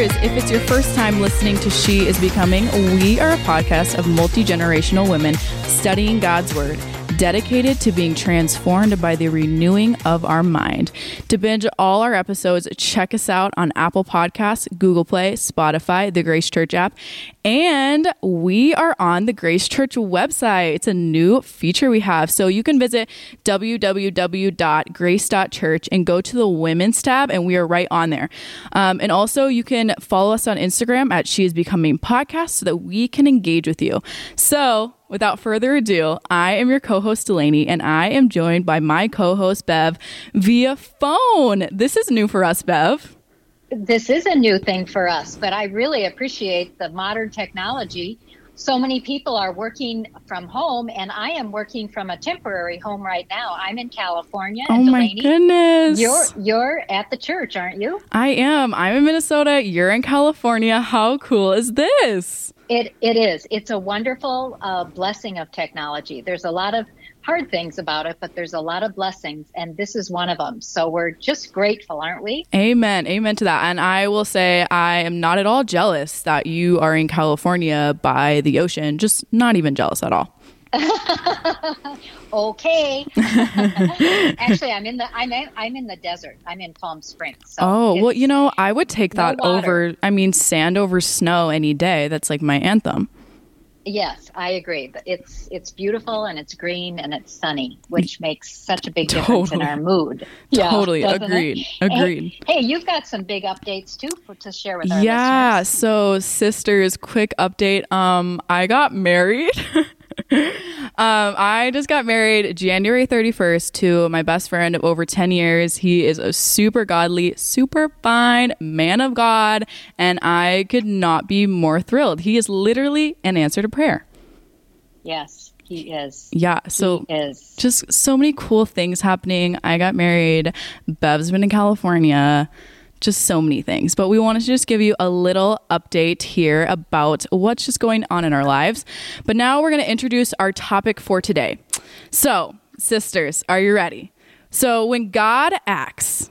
Sisters, if it's your first time listening to She is Becoming, we are a podcast of multi generational women studying God's Word dedicated to being transformed by the renewing of our mind. To binge all our episodes, check us out on Apple Podcasts, Google Play, Spotify, the Grace Church app, and we are on the Grace Church website. It's a new feature we have. So you can visit www.grace.church and go to the women's tab, and we are right on there. Um, and also, you can follow us on Instagram at She is Becoming Podcast so that we can engage with you. So, without further ado, I am your co host, Delaney, and I am joined by my co host, Bev, via phone. This is new for us, Bev. This is a new thing for us, but I really appreciate the modern technology. So many people are working from home, and I am working from a temporary home right now. I'm in California. Oh my goodness! You're you're at the church, aren't you? I am. I'm in Minnesota. You're in California. How cool is this? It it is. It's a wonderful uh, blessing of technology. There's a lot of hard things about it, but there's a lot of blessings, and this is one of them. So we're just grateful, aren't we? Amen. Amen to that. And I will say, I am not at all jealous that you are in California by the ocean. Just not even jealous at all. okay. Actually, I'm in the I'm in, I'm in the desert. I'm in Palm Springs. So oh well, you know, I would take that no over. I mean, sand over snow any day. That's like my anthem. Yes, I agree. It's it's beautiful and it's green and it's sunny, which makes such a big difference in our mood. Yeah, Totally agreed. It? Agreed. Hey, hey, you've got some big updates too for, to share with our yeah, listeners. so sisters, quick update. Um, I got married. Um, I just got married January 31st to my best friend of over 10 years. He is a super godly, super fine man of God, and I could not be more thrilled. He is literally an answer to prayer. Yes, he is. Yeah, so he is. just so many cool things happening. I got married. Bev's been in California just so many things. But we wanted to just give you a little update here about what's just going on in our lives. But now we're going to introduce our topic for today. So, sisters, are you ready? So, when God acts,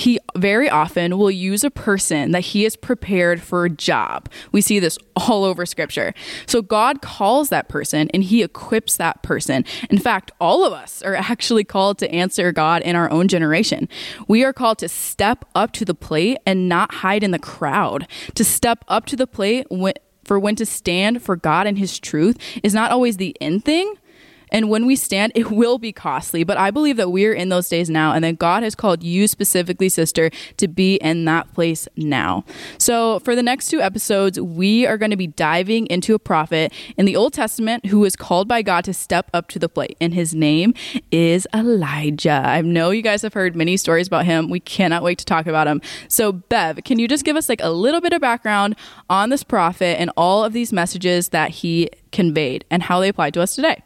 he very often will use a person that he has prepared for a job. We see this all over scripture. So God calls that person and he equips that person. In fact, all of us are actually called to answer God in our own generation. We are called to step up to the plate and not hide in the crowd, to step up to the plate when, for when to stand for God and his truth is not always the end thing, and when we stand, it will be costly. But I believe that we're in those days now, and that God has called you specifically, sister, to be in that place now. So for the next two episodes, we are going to be diving into a prophet in the Old Testament who was called by God to step up to the plate, and his name is Elijah. I know you guys have heard many stories about him. We cannot wait to talk about him. So, Bev, can you just give us like a little bit of background on this prophet and all of these messages that he conveyed and how they apply to us today?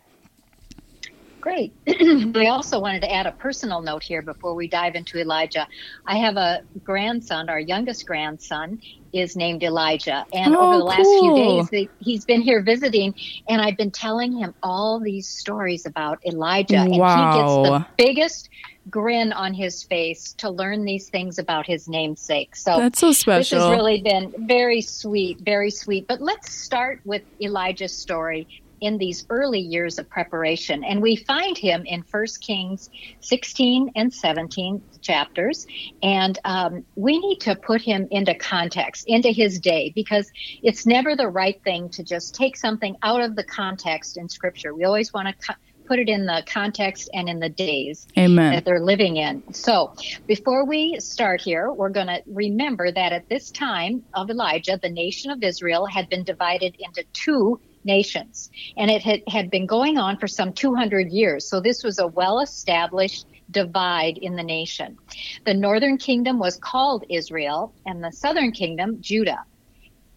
Great. I also wanted to add a personal note here before we dive into Elijah. I have a grandson, our youngest grandson is named Elijah. And oh, over the last cool. few days, he's been here visiting, and I've been telling him all these stories about Elijah. And wow. he gets the biggest grin on his face to learn these things about his namesake. So that's so special. This has really been very sweet, very sweet. But let's start with Elijah's story in these early years of preparation. And we find him in 1 Kings 16 and 17 chapters. And um, we need to put him into context, into his day, because it's never the right thing to just take something out of the context in Scripture. We always want to. Co- put it in the context and in the days Amen. that they're living in. So, before we start here, we're going to remember that at this time of Elijah, the nation of Israel had been divided into two nations. And it had, had been going on for some 200 years. So this was a well established divide in the nation. The northern kingdom was called Israel, and the southern kingdom, Judah.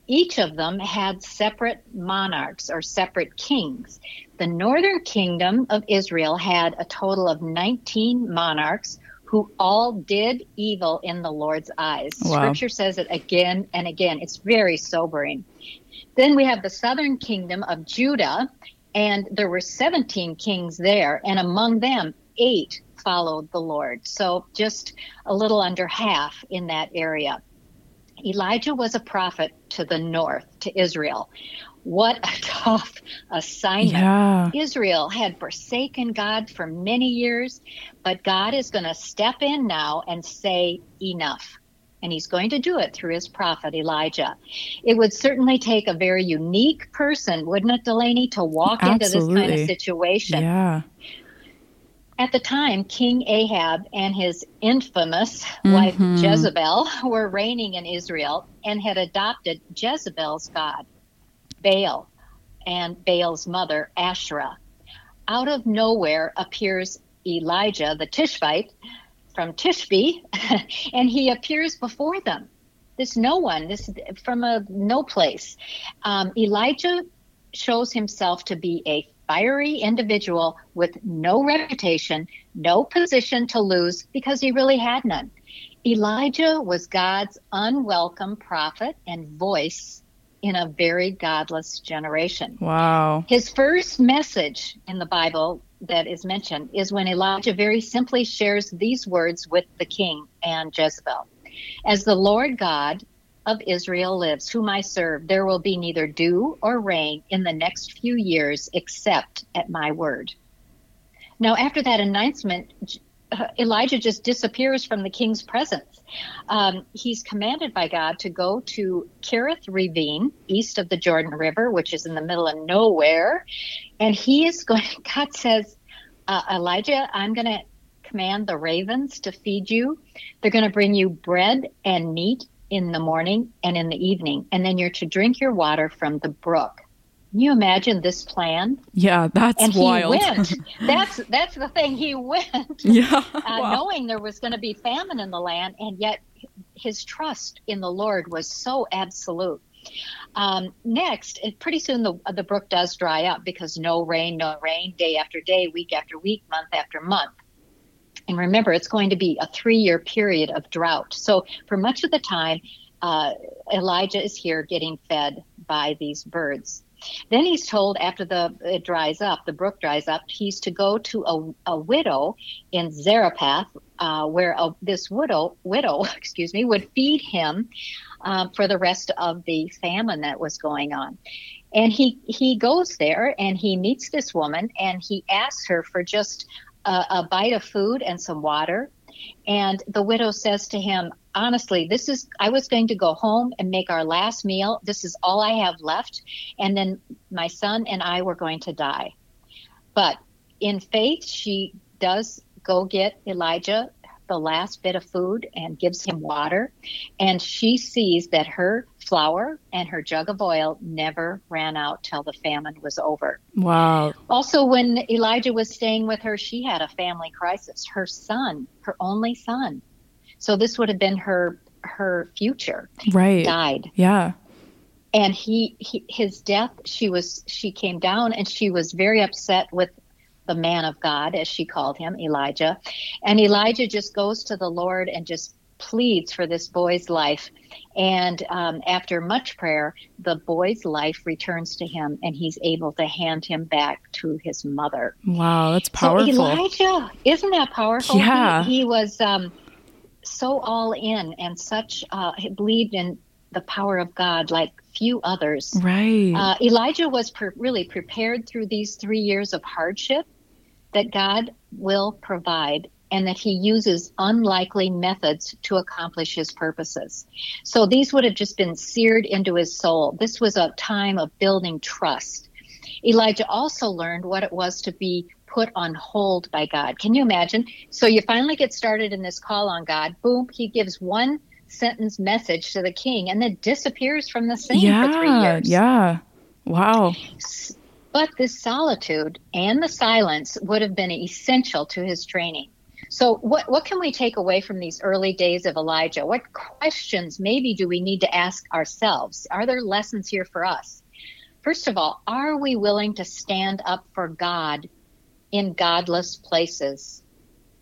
Each of them had separate monarchs or separate kings. The northern kingdom of Israel had a total of 19 monarchs who all did evil in the Lord's eyes. Wow. Scripture says it again and again. It's very sobering. Then we have the southern kingdom of Judah, and there were 17 kings there, and among them, eight followed the Lord. So just a little under half in that area. Elijah was a prophet to the north, to Israel. What a tough assignment. Yeah. Israel had forsaken God for many years, but God is going to step in now and say, enough. And he's going to do it through his prophet Elijah. It would certainly take a very unique person, wouldn't it, Delaney, to walk into this kind of situation. Yeah. At the time, King Ahab and his infamous wife Mhm. Jezebel were reigning in Israel and had adopted Jezebel's god, Baal, and Baal's mother, Asherah. Out of nowhere appears Elijah, the Tishbite from Tishbe, and he appears before them. This no one, this from a no place. Um, Elijah shows himself to be a fiery individual with no reputation, no position to lose because he really had none. Elijah was God's unwelcome prophet and voice in a very godless generation. Wow. His first message in the Bible that is mentioned is when Elijah very simply shares these words with the king and Jezebel As the Lord God of Israel lives, whom I serve, there will be neither dew or rain in the next few years except at my word. Now, after that announcement, Elijah just disappears from the king's presence. Um, he's commanded by God to go to Kerith Ravine, east of the Jordan River, which is in the middle of nowhere. And he is going, God says, uh, Elijah, I'm going to command the ravens to feed you. They're going to bring you bread and meat in the morning and in the evening. And then you're to drink your water from the brook. Can you imagine this plan? Yeah, that's and wild. he went. that's that's the thing. He went, yeah. uh, wow. knowing there was going to be famine in the land, and yet his trust in the Lord was so absolute. Um, next, and pretty soon the the brook does dry up because no rain, no rain, day after day, week after week, month after month. And remember, it's going to be a three year period of drought. So for much of the time, uh, Elijah is here getting fed by these birds. Then he's told after the it dries up, the brook dries up, he's to go to a, a widow in Zarephath, uh, where a, this widow widow, excuse me, would feed him um, for the rest of the famine that was going on. And he he goes there and he meets this woman and he asks her for just a, a bite of food and some water. And the widow says to him, honestly, this is, I was going to go home and make our last meal. This is all I have left. And then my son and I were going to die. But in faith, she does go get Elijah the last bit of food and gives him water. And she sees that her flour and her jug of oil never ran out till the famine was over. Wow. Also, when Elijah was staying with her, she had a family crisis. Her son, her only son, so this would have been her her future, Right. died. Yeah. And he, he his death, she was she came down and she was very upset with the man of God, as she called him, Elijah. And Elijah just goes to the Lord and just pleads for this boy's life. And um, after much prayer, the boy's life returns to him, and he's able to hand him back to his mother. Wow, that's powerful. So Elijah, isn't that powerful? Yeah. He, he was um, so all in and such uh, he believed in the power of God like few others. right. Uh, Elijah was pre- really prepared through these three years of hardship that God will provide and that he uses unlikely methods to accomplish his purposes. So these would have just been seared into his soul. This was a time of building trust. Elijah also learned what it was to be put on hold by God. Can you imagine? So you finally get started in this call on God. Boom, he gives one sentence message to the king and then disappears from the scene for three yeah. years. Yeah. Wow. But this solitude and the silence would have been essential to his training. So, what, what can we take away from these early days of Elijah? What questions maybe do we need to ask ourselves? Are there lessons here for us? First of all, are we willing to stand up for God in godless places?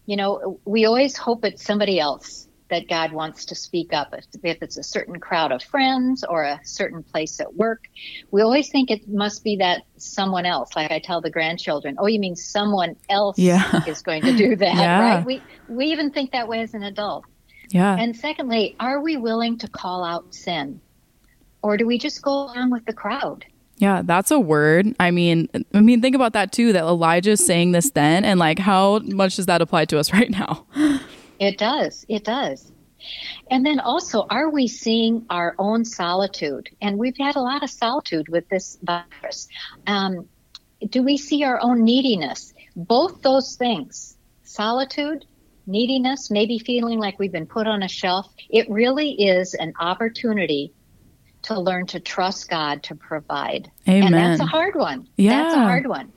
You know, we always hope it's somebody else that God wants to speak up. If, if it's a certain crowd of friends or a certain place at work, we always think it must be that someone else. Like I tell the grandchildren, "Oh, you mean someone else Yeah. is going to do that?" Yeah. Right? We we even think that way as an adult. Yeah. And secondly, are we willing to call out sin? Or do we just go along with the crowd? Yeah, that's a word. I mean, I mean, think about that too. That Elijah's saying this then, and like, how much does that apply to us right now? It does. It does. And then also, are we seeing our own solitude? And we've had a lot of solitude with this virus. Um, do we see our own neediness? Both those things, solitude, neediness, maybe feeling like we've been put on a shelf, it really is an opportunity to learn to trust God to provide. Amen. And that's a hard one. Yeah. That's a hard one.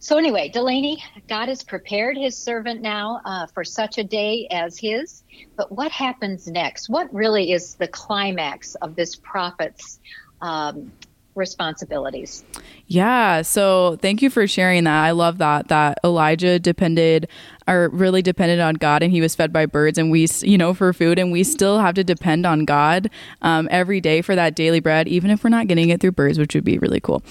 So, anyway, Delaney, God has prepared his servant now uh, for such a day as his. But what happens next? What really is the climax of this prophet's um, responsibilities? Yeah. So thank you for sharing that. I love that, that Elijah depended are really dependent on God and he was fed by birds and we, you know, for food. And we still have to depend on God um, every day for that daily bread, even if we're not getting it through birds, which would be really cool.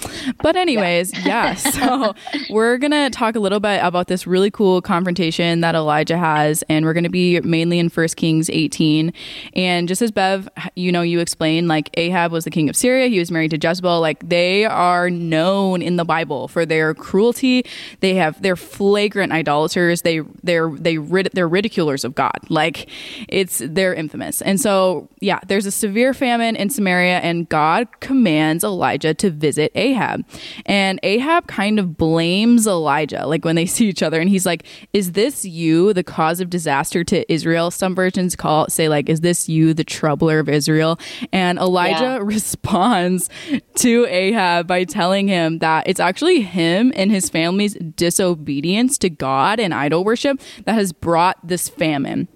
But, anyways, yeah. yeah so we're going to talk a little bit about this really cool confrontation that Elijah has. And we're going to be mainly in First Kings 18. And just as Bev, you know, you explained, like Ahab was the king of Syria, he was married to Jezebel. Like they are known in the Bible for their cruelty. They have, they're flagrant idolaters. They they're they rid- they're ridiculers of God. Like it's they're infamous. And so yeah, there's a severe famine in Samaria, and God commands Elijah to visit Ahab, and Ahab kind of blames Elijah, like when they see each other, and he's like, "Is this you, the cause of disaster to Israel?" Some versions call say like, "Is this you, the troubler of Israel?" And Elijah yeah. responds to Ahab by telling him that it's actually him and his family's disobedience to God and idol worship that has brought this famine.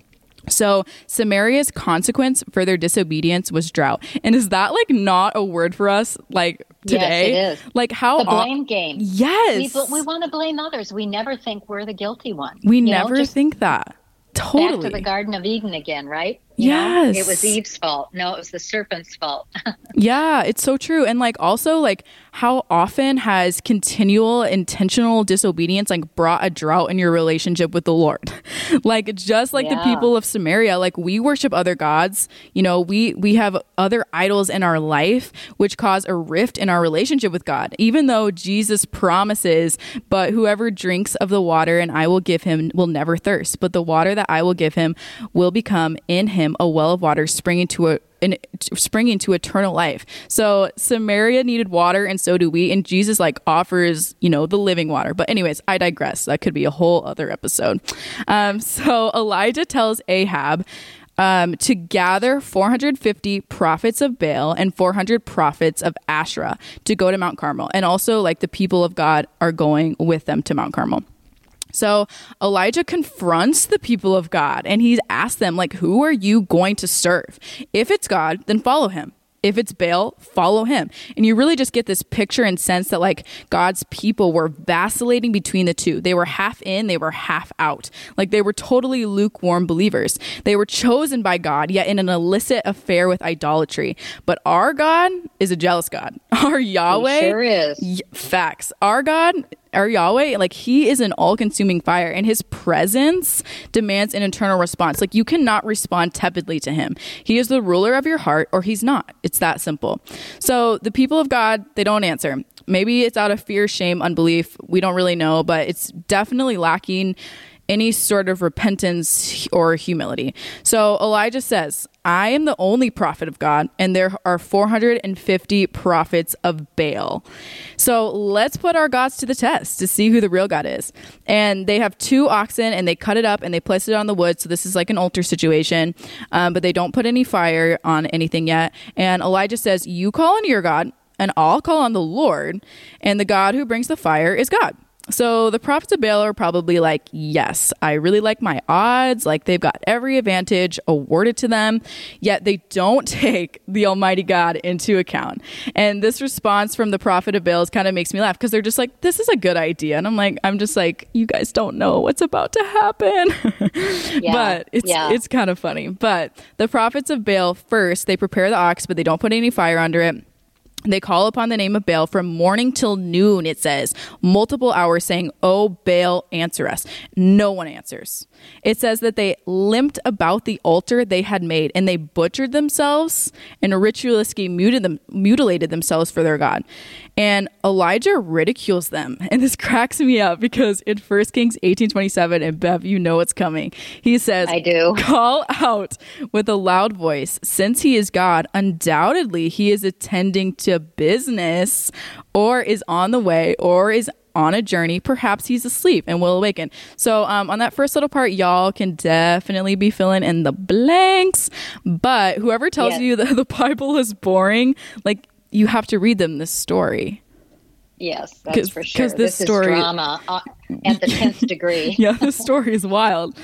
So Samaria's consequence for their disobedience was drought. And is that like not a word for us like today? Yes, it is. Like how the blame game. Yes. We, we want to blame others. We never think we're the guilty one. We never know, think that. Totally. Back to the Garden of Eden again, right? Yes. Know, it was Eve's fault. No, it was the serpent's fault. yeah, it's so true. And like also like how often has continual intentional disobedience like brought a drought in your relationship with the Lord? like just like yeah. the people of Samaria, like we worship other gods, you know, we we have other idols in our life which cause a rift in our relationship with God. Even though Jesus promises, but whoever drinks of the water and I will give him will never thirst, but the water that I will give him will become in him a well of water springing to a an, springing to eternal life. So Samaria needed water, and so do we. And Jesus like offers, you know, the living water. But anyways, I digress. That could be a whole other episode. Um, so Elijah tells Ahab. Um, to gather 450 prophets of Baal and 400 prophets of Asherah to go to Mount Carmel. And also, like, the people of God are going with them to Mount Carmel. So Elijah confronts the people of God and he's asked them, like, who are you going to serve? If it's God, then follow him. If it's Baal, follow him. And you really just get this picture and sense that like God's people were vacillating between the two. They were half in, they were half out. Like they were totally lukewarm believers. They were chosen by God, yet in an illicit affair with idolatry. But our God is a jealous God. Our Yahweh he sure is. Y- facts. Our God our Yahweh, like he is an all consuming fire and his presence demands an internal response. Like you cannot respond tepidly to him. He is the ruler of your heart or he's not. It's that simple. So the people of God, they don't answer. Maybe it's out of fear, shame, unbelief. We don't really know, but it's definitely lacking any sort of repentance or humility. So Elijah says, I am the only prophet of God, and there are 450 prophets of Baal. So let's put our gods to the test to see who the real God is. And they have two oxen, and they cut it up and they place it on the wood. So this is like an altar situation, um, but they don't put any fire on anything yet. And Elijah says, You call on your God, and I'll call on the Lord, and the God who brings the fire is God. So the prophets of Baal are probably like, yes, I really like my odds. Like they've got every advantage awarded to them, yet they don't take the Almighty God into account. And this response from the prophet of Baal kind of makes me laugh because they're just like, this is a good idea. And I'm like, I'm just like, you guys don't know what's about to happen. yeah, but it's yeah. it's kind of funny. But the prophets of Baal first, they prepare the ox, but they don't put any fire under it They call upon the name of Baal from morning till noon, it says, multiple hours saying, Oh, Baal, answer us. No one answers. It says that they limped about the altar they had made and they butchered themselves and ritualistically mutilated, them, mutilated themselves for their God. And Elijah ridicules them. And this cracks me up because in 1 Kings 18:27, and Bev, you know what's coming. He says, I do. Call out with a loud voice. Since he is God, undoubtedly he is attending to business or is on the way or is on a journey. Perhaps he's asleep and will awaken. So, um, on that first little part, y'all can definitely be filling in the blanks. But whoever tells Yes. you that the Bible is boring, like, you have to read them this story. Yes, that's for sure. 'cause this this story- is drama uh, at the tenth degree. yeah, the story is wild.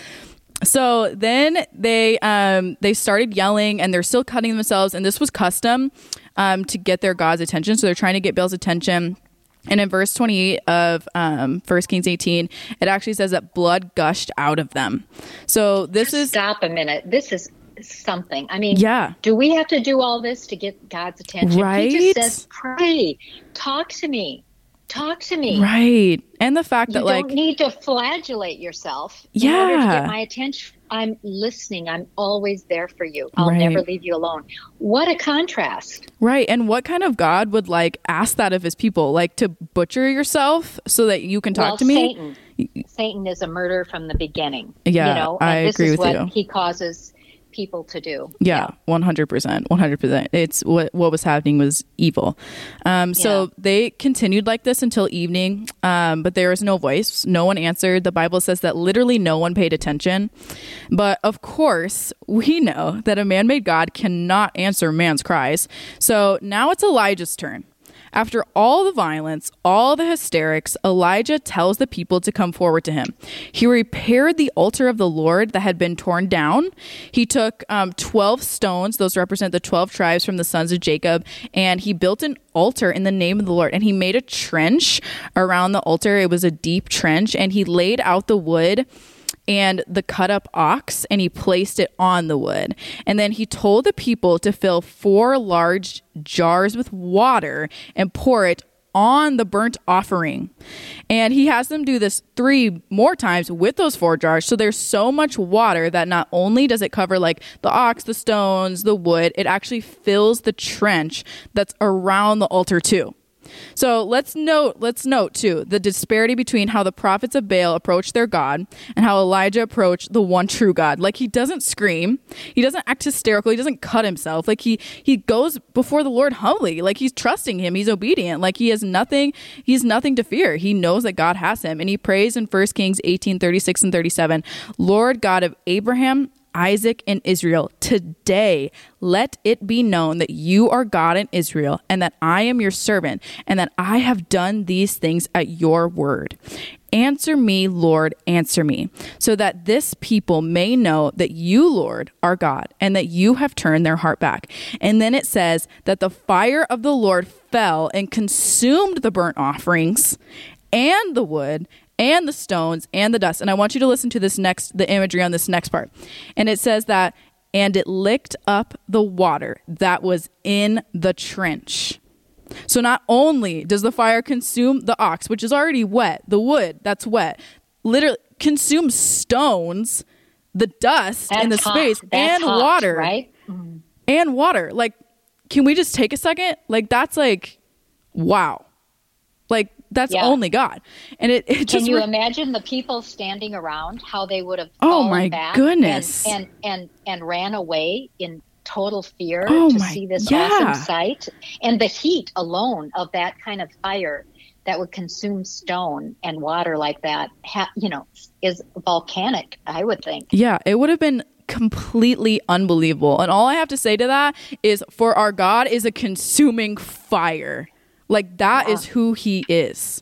So then they um, they started yelling and they're still cutting themselves, and this was custom um, to get their God's attention. So they're trying to get Baal's attention. And in verse 28 of um, 1 Kings 18, it actually says that blood gushed out of them. So this is, Stop a minute. This is something. I mean, yeah, do we have to do all this to get God's attention? Right? He just says, "Pray, talk to me, talk to me." right. And the fact You that, like, You don't need to flagellate yourself in order to Yeah. get my attention. I'm listening. I'm always there for you. I'll Right. never leave you alone. What a contrast. Right. And what kind of God would like ask that of his people? Like to butcher yourself so that you can talk well, to me? Satan. Satan is a murderer from the beginning. Yeah, you know, I this agree is with what you. he causes people to do. Yeah, one hundred percent, one hundred percent. It's what what was happening was evil. Um, so Yeah. they continued like this until evening, um, but there was no voice. No one answered. The Bible says that literally no one paid attention. But of course, we know that a man-made God cannot answer man's cries. So now it's Elijah's turn. After all the violence, all the hysterics, Elijah tells the people to come forward to him. He repaired the altar of the Lord that had been torn down. He took um, 12 stones, those represent the 12 tribes from the sons of Jacob, and he built an altar in the name of the Lord. And he made a trench around the altar. It was a deep trench, and he laid out the wood and the cut up ox and he placed it on the wood. And then he told the people to fill four large jars with water and pour it on the burnt offering. And he has them do this three more times with those four jars. So there's so much water that not only does it cover like the ox, the stones, the wood, it actually fills the trench that's around the altar too. So let's note, let's note too, the disparity between how the prophets of Baal approached their God and how Elijah approached the one true God. Like he doesn't scream, he doesn't act hysterical, he doesn't cut himself. Like he he goes before the Lord humbly, like he's trusting him, he's obedient, like he has nothing, he's nothing to fear. He knows that God has him, and he prays in 1 Kings 18, 36 and 37, Lord God of Abraham, Isaac and Israel, today let it be known that you are God in Israel, and that I am your servant, and that I have done these things at your word. Answer me, Lord, answer me, so that this people may know that you, Lord, are God, and that you have turned their heart back. And then it says that the fire of the Lord fell and consumed the burnt offerings and the wood and the stones and the dust. And I want you to listen to this next, the imagery on this next part. And it says that, and it licked up the water that was in the trench. So not only does the fire consume the ox, which is already wet, the wood that's wet, literally consumes stones, the dust in the hot. space, That's and hot, water, right? Mm-hmm. and water. Like, can we just take a second? Like, that's like, wow. Like, that's Yeah. only God. And it, it Can you re- imagine the people standing around how they would have Oh, my back goodness. and, and and and ran away in total fear Oh, to my- see this yeah. awesome sight and the heat alone of that kind of fire that would consume stone and water like that ha- you know is volcanic i would think Yeah, it would have been completely unbelievable. And all I have to say to that is for our God is a consuming fire. Like that is who he is.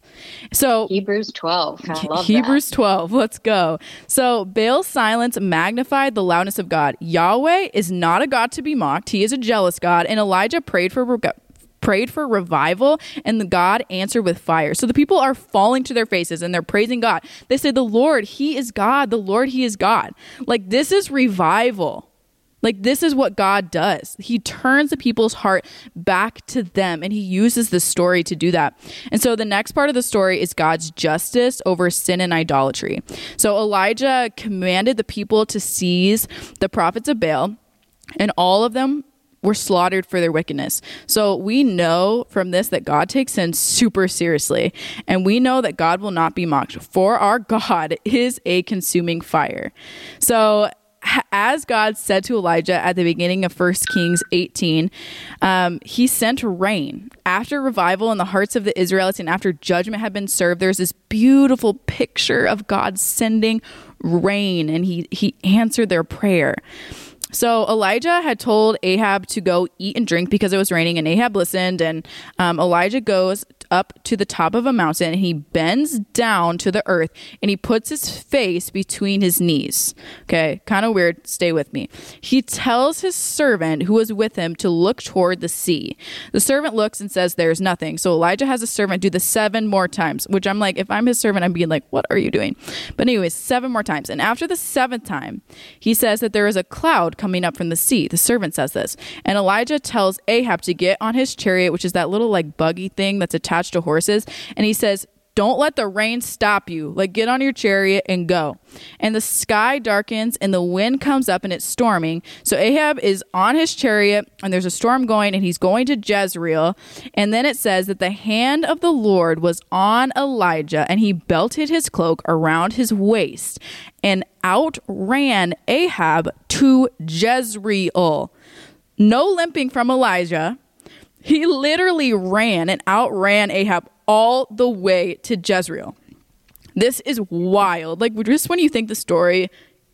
So hebrews 12 i love Hebrews 12. Let's go. So Baal's silence magnified the loudness of God. Yahweh is not a God to be mocked. He is a jealous God. And Elijah prayed for prayed for revival and the God answered with fire. So the people are falling to their faces and they're praising God. They say the Lord, he is God. The Lord, he is God. Like this is revival. Like, this is what God does. He turns the people's heart back to them, and He uses the story to do that. And so, the next part of the story is God's justice over sin and idolatry. So, Elijah commanded the people to seize the prophets of Baal, and all of them were slaughtered for their wickedness. So we know from this that God takes sin super seriously, and we know that God will not be mocked, for our God is a consuming fire. So as God said to Elijah at the beginning of 1 Kings 18, um, he sent rain. After revival in the hearts of the Israelites and after judgment had been served, there's this beautiful picture of God sending rain, and he, he answered their prayer. So Elijah had told Ahab to go eat and drink because it was raining, and Ahab listened. And um, Elijah goes up to the top of a mountain and he bends down to the earth and he puts his face between his knees. Okay, kind of weird. Stay with me. He tells his servant who was with him to look toward the sea. The servant looks and says, There's nothing. So Elijah has a servant do the seven more times, which I'm like, if I'm his servant, I'm being like, What are you doing? But, anyways, seven more times. And after the seventh time, he says that there is a cloud coming up from the sea. The servant says this. And Elijah tells Ahab to get on his chariot, which is that little like buggy thing that's attached attached to horses. And he says, don't let the rain stop you. Like, get on your chariot and go. And the sky darkens and the wind comes up and it's storming. So Ahab is on his chariot and there's a storm going and he's going to Jezreel. And then it says that the hand of the Lord was on Elijah and he belted his cloak around his waist and outran Ahab to Jezreel. No limping from Elijah he literally ran and outran Ahab all the way to Jezreel. This is wild. Like just when you think the story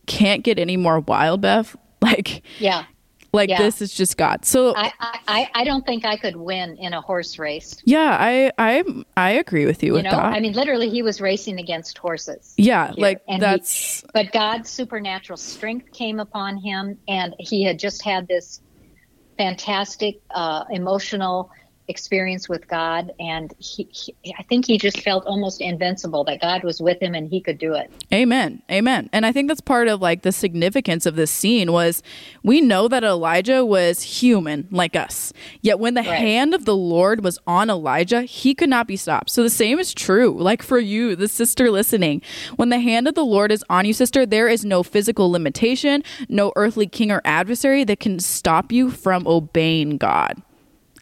can't get any more wild, Bev. Like yeah, like yeah. this is just God. So I, I I don't think I could win in a horse race. Yeah, I I I agree with you, you with know? that. I mean, literally, he was racing against horses. Yeah, here. like and that's. He, but God's supernatural strength came upon him, and he had just had this fantastic uh, emotional experience with God, and he, he, I think he just felt almost invincible that God was with him and he could do it. Amen, amen. And I think that's part of like the significance of this scene was we know that Elijah was human like us, yet when the right. hand of the Lord was on Elijah, he could not be stopped. So the same is true, like for you, the sister listening. When the hand of the Lord is on you, sister, there is no physical limitation, no earthly king or adversary that can stop you from obeying God.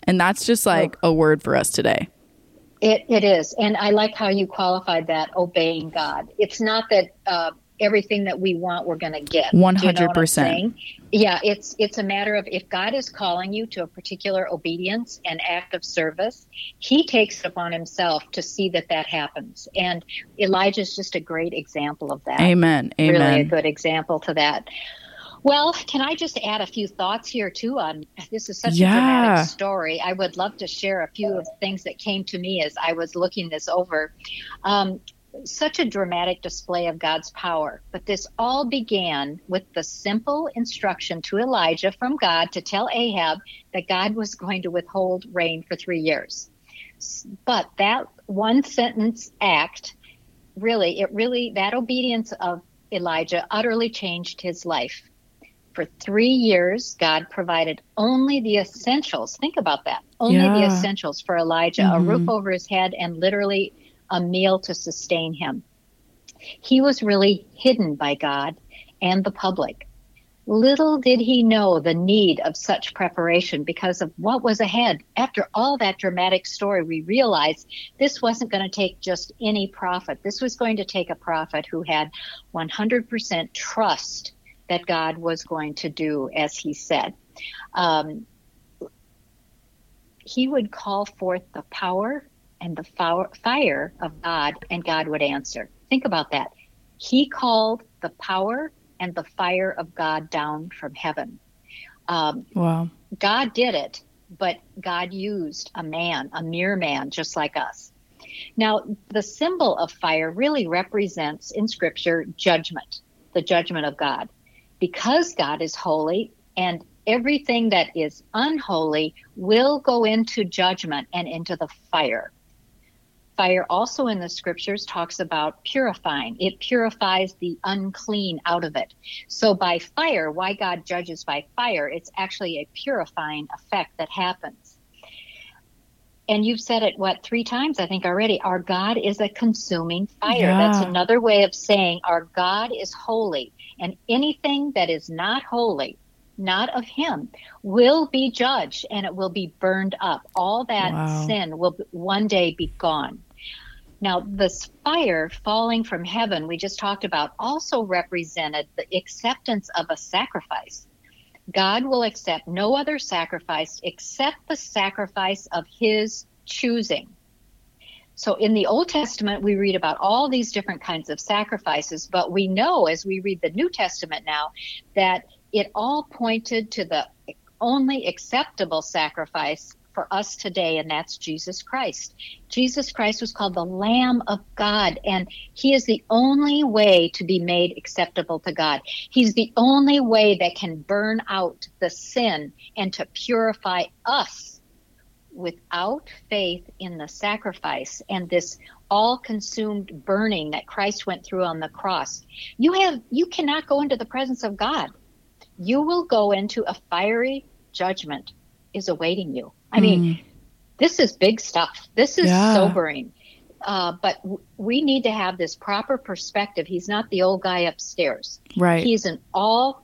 And that's just like a word for us today. It, it is. And I like how you qualified that obeying God. It's not that uh, everything that we want we're going to get. 100%. You know yeah, it's it's a matter of if God is calling you to a particular obedience and act of service, he takes it upon himself to see that that happens. And Elijah is just a great example of that. Amen. Amen. Really a good example to that. Well, can I just add a few thoughts here too on this is such yeah. a dramatic story. I would love to share a few of the things that came to me as I was looking this over. Um, such a dramatic display of God's power. But this all began with the simple instruction to Elijah from God to tell Ahab that God was going to withhold rain for three years. But that one sentence act really, it really, that obedience of Elijah utterly changed his life. For three years, God provided only the essentials. Think about that. Only yeah. the essentials for Elijah mm-hmm. a roof mm-hmm. over his head and literally a meal to sustain him. He was really hidden by God and the public. Little did he know the need of such preparation because of what was ahead. After all that dramatic story, we realized this wasn't going to take just any prophet. This was going to take a prophet who had 100% trust that God was going to do as he said. Um, he would call forth the power and the fire of God, and God would answer. Think about that. He called the power and the fire of God down from heaven. Um, wow. God did it, but God used a man, a mere man, just like us. Now, the symbol of fire really represents in Scripture judgment, the judgment of God because God is holy and everything that is unholy will go into judgment and into the fire. Fire also in the scriptures talks about purifying. It purifies the unclean out of it. So by fire, why God judges by fire, it's actually a purifying effect that happens. And you've said it, what, three times, I think already. Our God is a consuming fire. Yeah. That's another way of saying our God is holy. And anything that is not holy, not of him, will be judged and it will be burned up. All that wow. sin will one day be gone. Now, this fire falling from heaven, we just talked about, also represented the acceptance of a sacrifice. God will accept no other sacrifice except the sacrifice of his choosing. So in the Old Testament, we read about all these different kinds of sacrifices, but we know as we read the New Testament now that it all pointed to the only acceptable sacrifice for us today, and that's Jesus Christ. Jesus Christ was called the Lamb of God, and He is the only way to be made acceptable to God. He's the only way that can burn out the sin and to purify us without faith in the sacrifice and this all consumed burning that Christ went through on the cross. You have you cannot go into the presence of God. You will go into a fiery judgment is awaiting you. I mean, mm. this is big stuff. This is yeah. sobering. Uh, but w- we need to have this proper perspective. He's not the old guy upstairs. Right. He's an all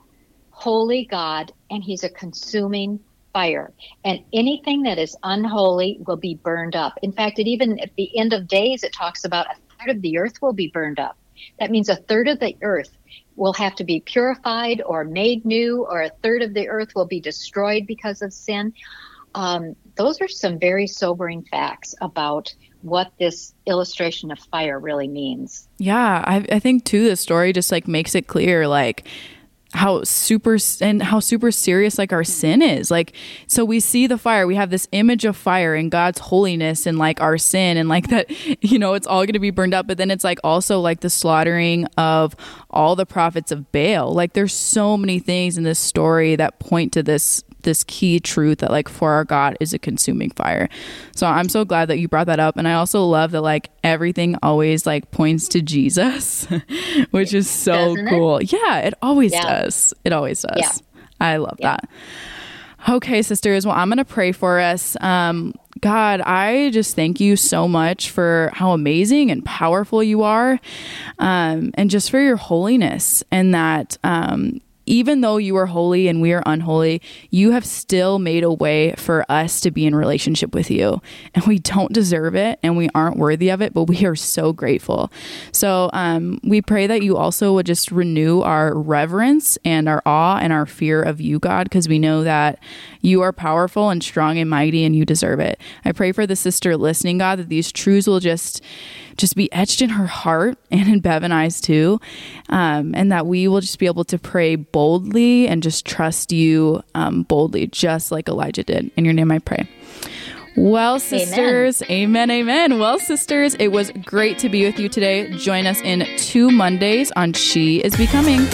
holy God and he's a consuming fire. And anything that is unholy will be burned up. In fact, it even at the end of days, it talks about a third of the earth will be burned up. That means a third of the earth will have to be purified or made new, or a third of the earth will be destroyed because of sin um, those are some very sobering facts about what this illustration of fire really means. Yeah, I, I think too the story just like makes it clear like how super and how super serious like our sin is. Like so we see the fire. We have this image of fire and god's holiness and like our sin and like that you know it's all going to be burned up. But then it's like also like the slaughtering of all the prophets of baal. Like there's so many things in this story that point to this this key truth that like for our God is a consuming fire. So I'm so glad that you brought that up and I also love that like everything always like points to Jesus, which is so Doesn't cool. It? Yeah, it always yeah. does. It always does. Yeah. I love yeah. that. Okay, sisters. Well, I'm going to pray for us. Um, God, I just thank you so much for how amazing and powerful you are, um, and just for your holiness, and that um, even though you are holy and we are unholy, you have still made a way for us to be in relationship with you. And we don't deserve it and we aren't worthy of it, but we are so grateful. So um, we pray that you also would just renew our reverence and our awe and our fear of you, God, because we know that you are powerful and strong and mighty and you deserve it. I pray for the sister listening, God, that these truths will just just be etched in her heart and in Bev and I's too. Um, and that we will just be able to pray boldly and just trust you um, boldly, just like Elijah did. In your name I pray. Well, sisters, amen. amen, amen. Well, sisters, it was great to be with you today. Join us in two Mondays on She is Becoming.